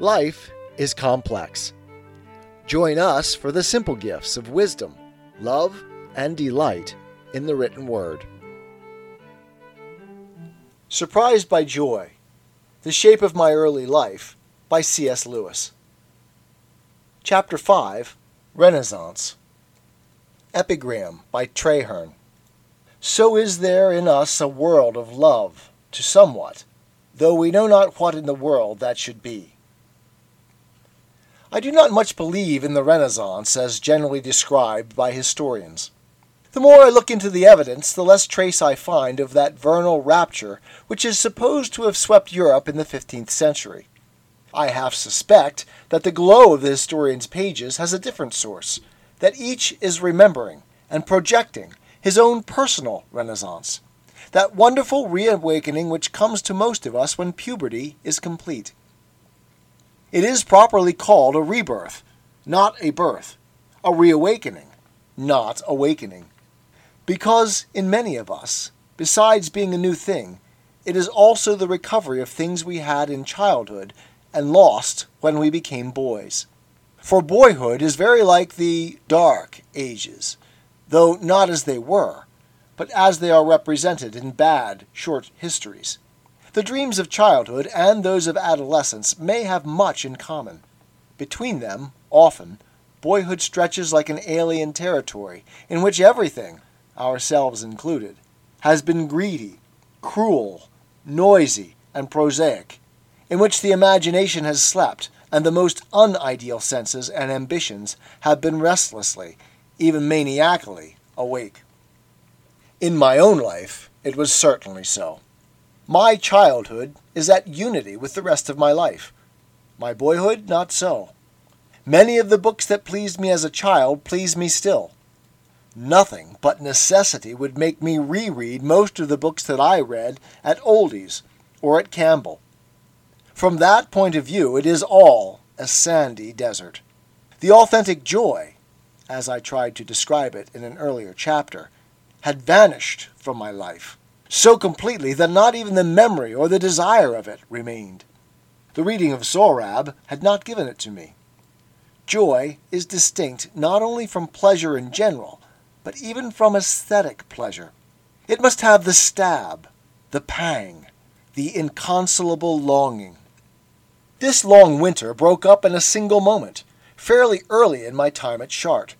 Life is complex. Join us for the simple gifts of wisdom, love, and delight in the written word. Surprised by Joy The Shape of My Early Life by C.S. Lewis. Chapter 5 Renaissance. Epigram by Traherne. So is there in us a world of love to somewhat, though we know not what in the world that should be. I do not much believe in the Renaissance as generally described by historians. The more I look into the evidence, the less trace I find of that vernal rapture which is supposed to have swept Europe in the fifteenth century. I half suspect that the glow of the historian's pages has a different source, that each is remembering and projecting his own personal Renaissance, that wonderful reawakening which comes to most of us when puberty is complete. It is properly called a rebirth, not a birth, a reawakening, not awakening. Because in many of us, besides being a new thing, it is also the recovery of things we had in childhood and lost when we became boys. For boyhood is very like the dark ages, though not as they were, but as they are represented in bad, short histories. The dreams of childhood and those of adolescence may have much in common. Between them, often, boyhood stretches like an alien territory in which everything, ourselves included, has been greedy, cruel, noisy, and prosaic, in which the imagination has slept and the most unideal senses and ambitions have been restlessly, even maniacally, awake. In my own life, it was certainly so. My childhood is at unity with the rest of my life. My boyhood, not so. Many of the books that pleased me as a child please me still. Nothing but necessity would make me reread most of the books that I read at Oldie's or at Campbell. From that point of view, it is all a sandy desert. The authentic joy, as I tried to describe it in an earlier chapter, had vanished from my life so completely that not even the memory or the desire of it remained. The reading of Sohrab had not given it to me. Joy is distinct not only from pleasure in general, but even from aesthetic pleasure. It must have the stab, the pang, the inconsolable longing. This long winter broke up in a single moment, fairly early in my time at Chartres.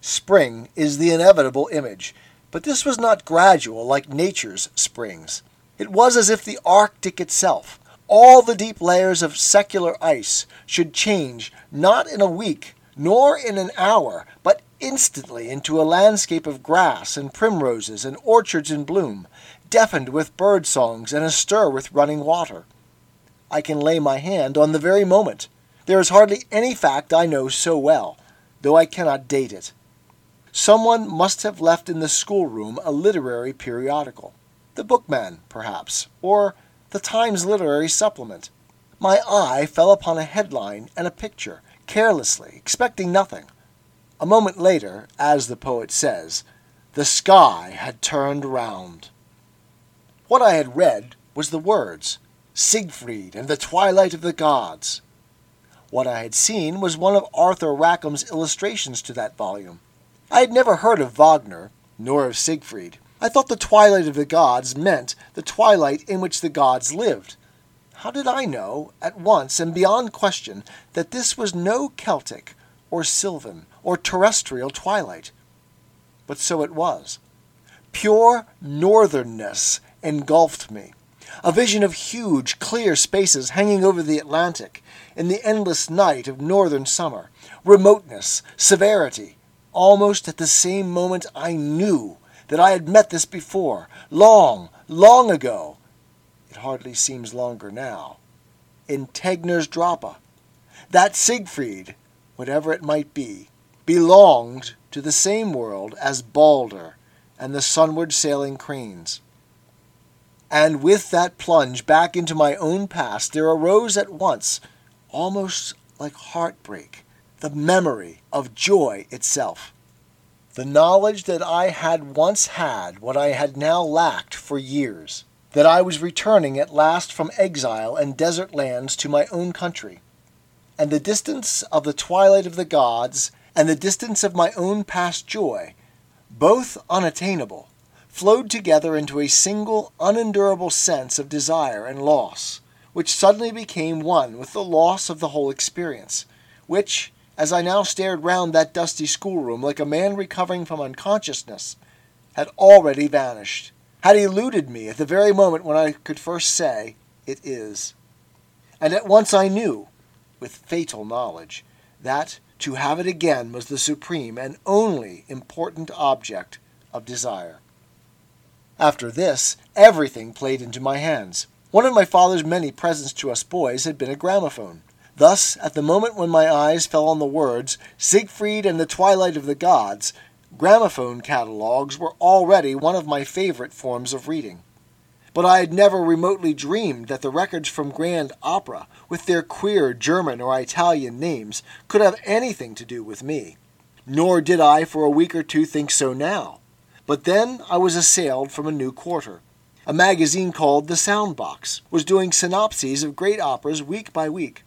Spring is the inevitable image, but this was not gradual like nature's springs. It was as if the Arctic itself, all the deep layers of secular ice, should change not in a week nor in an hour, but instantly into a landscape of grass and primroses and orchards in bloom, deafened with bird songs and astir with running water. I can lay my hand on the very moment. There is hardly any fact I know so well, though I cannot date it. Someone must have left in the schoolroom a literary periodical. The Bookman, perhaps, or the Times Literary Supplement. My eye fell upon a headline and a picture, carelessly, expecting nothing. A moment later, as the poet says, the sky had turned round. What I had read was the words, Siegfried and the Twilight of the Gods. What I had seen was one of Arthur Rackham's illustrations to that volume. I had never heard of Wagner, nor of Siegfried. I thought the twilight of the gods meant the twilight in which the gods lived. How did I know, at once and beyond question, that this was no Celtic, or Sylvan, or terrestrial twilight? But so it was. Pure northernness engulfed me. A vision of huge, clear spaces hanging over the Atlantic in the endless night of northern summer. Remoteness, severity, Almost at the same moment I knew that I had met this before, long, long ago. It hardly seems longer now. In Tegner's Drapa. That Siegfried, whatever it might be, belonged to the same world as Balder and the sunward sailing cranes. And with that plunge back into my own past, there arose at once, almost like heartbreak, the memory of joy itself. The knowledge that I had once had what I had now lacked for years, that I was returning at last from exile and desert lands to my own country, and the distance of the twilight of the gods, and the distance of my own past joy, both unattainable, flowed together into a single unendurable sense of desire and loss, which suddenly became one with the loss of the whole experience, which, as I now stared round that dusty schoolroom like a man recovering from unconsciousness, had already vanished, had eluded me at the very moment when I could first say, It is. And at once I knew, with fatal knowledge, that to have it again was the supreme and only important object of desire. After this, everything played into my hands. One of my father's many presents to us boys had been a gramophone. Thus, at the moment when my eyes fell on the words Siegfried and the Twilight of the Gods, gramophone catalogues were already one of my favorite forms of reading. But I had never remotely dreamed that the records from Grand Opera, with their queer German or Italian names, could have anything to do with me. Nor did I for a week or two think so now. But then I was assailed from a new quarter. A magazine called The Sound Box was doing synopses of great operas week by week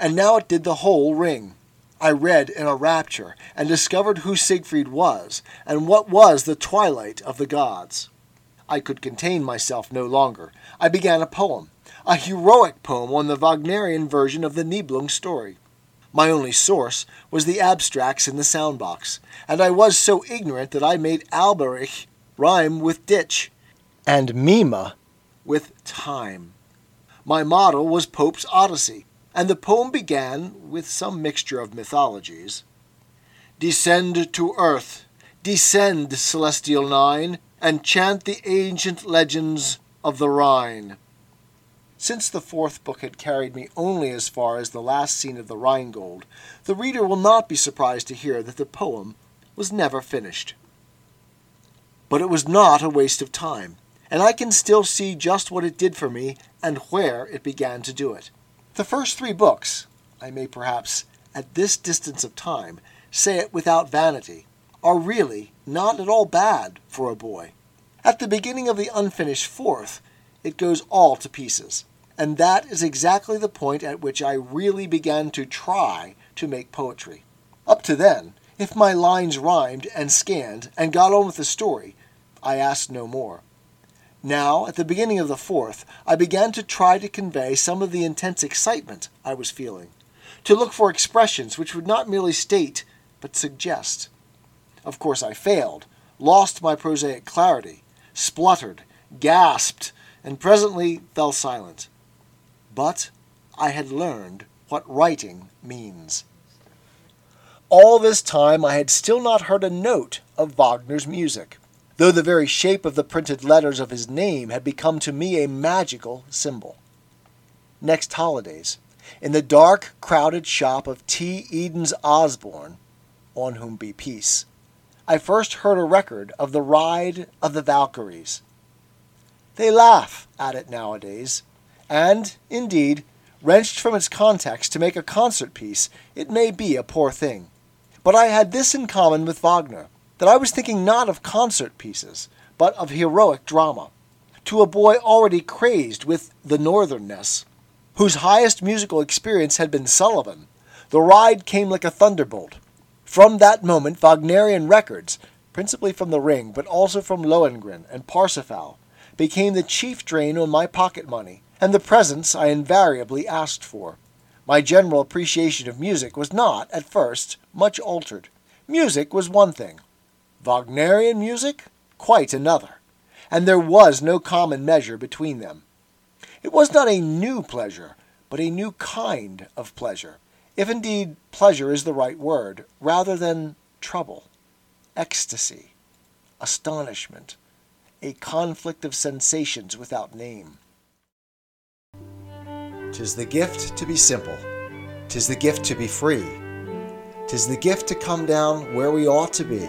and now it did the whole ring. I read in a rapture, and discovered who Siegfried was, and what was the twilight of the gods. I could contain myself no longer. I began a poem, a heroic poem on the Wagnerian version of the Nibelung story. My only source was the abstracts in the sound box, and I was so ignorant that I made Alberich rhyme with ditch, and Mime with time. My model was Pope's Odyssey, and the poem began with some mixture of mythologies. Descend to earth, descend, celestial nine, and chant the ancient legends of the Rhine. Since the fourth book had carried me only as far as the last scene of the Rhinegold, the reader will not be surprised to hear that the poem was never finished. But it was not a waste of time, and I can still see just what it did for me and where it began to do it. The first three books, I may perhaps, at this distance of time, say it without vanity, are really not at all bad for a boy. At the beginning of the unfinished fourth, it goes all to pieces. And that is exactly the point at which I really began to try to make poetry. Up to then, if my lines rhymed and scanned and got on with the story, I asked no more. Now, at the beginning of the fourth, I began to try to convey some of the intense excitement I was feeling, to look for expressions which would not merely state, but suggest. Of course, I failed, lost my prosaic clarity, spluttered, gasped, and presently fell silent. But I had learned what writing means. All this time I had still not heard a note of Wagner's music though the very shape of the printed letters of his name had become to me a magical symbol. Next holidays, in the dark, crowded shop of T. Edens Osborne, on whom be peace, I first heard a record of the Ride of the Valkyries. They laugh at it nowadays, and, indeed, wrenched from its context to make a concert piece, it may be a poor thing. But I had this in common with Wagner that I was thinking not of concert pieces, but of heroic drama. To a boy already crazed with the northernness, whose highest musical experience had been Sullivan, the ride came like a thunderbolt. From that moment, Wagnerian records, principally from the Ring, but also from Lohengrin and Parsifal, became the chief drain on my pocket money, and the presents I invariably asked for. My general appreciation of music was not, at first, much altered. Music was one thing, Wagnerian music, quite another, and there was no common measure between them. It was not a new pleasure, but a new kind of pleasure, if indeed pleasure is the right word, rather than trouble, ecstasy, astonishment, a conflict of sensations without name. Tis the gift to be simple, tis the gift to be free, tis the gift to come down where we ought to be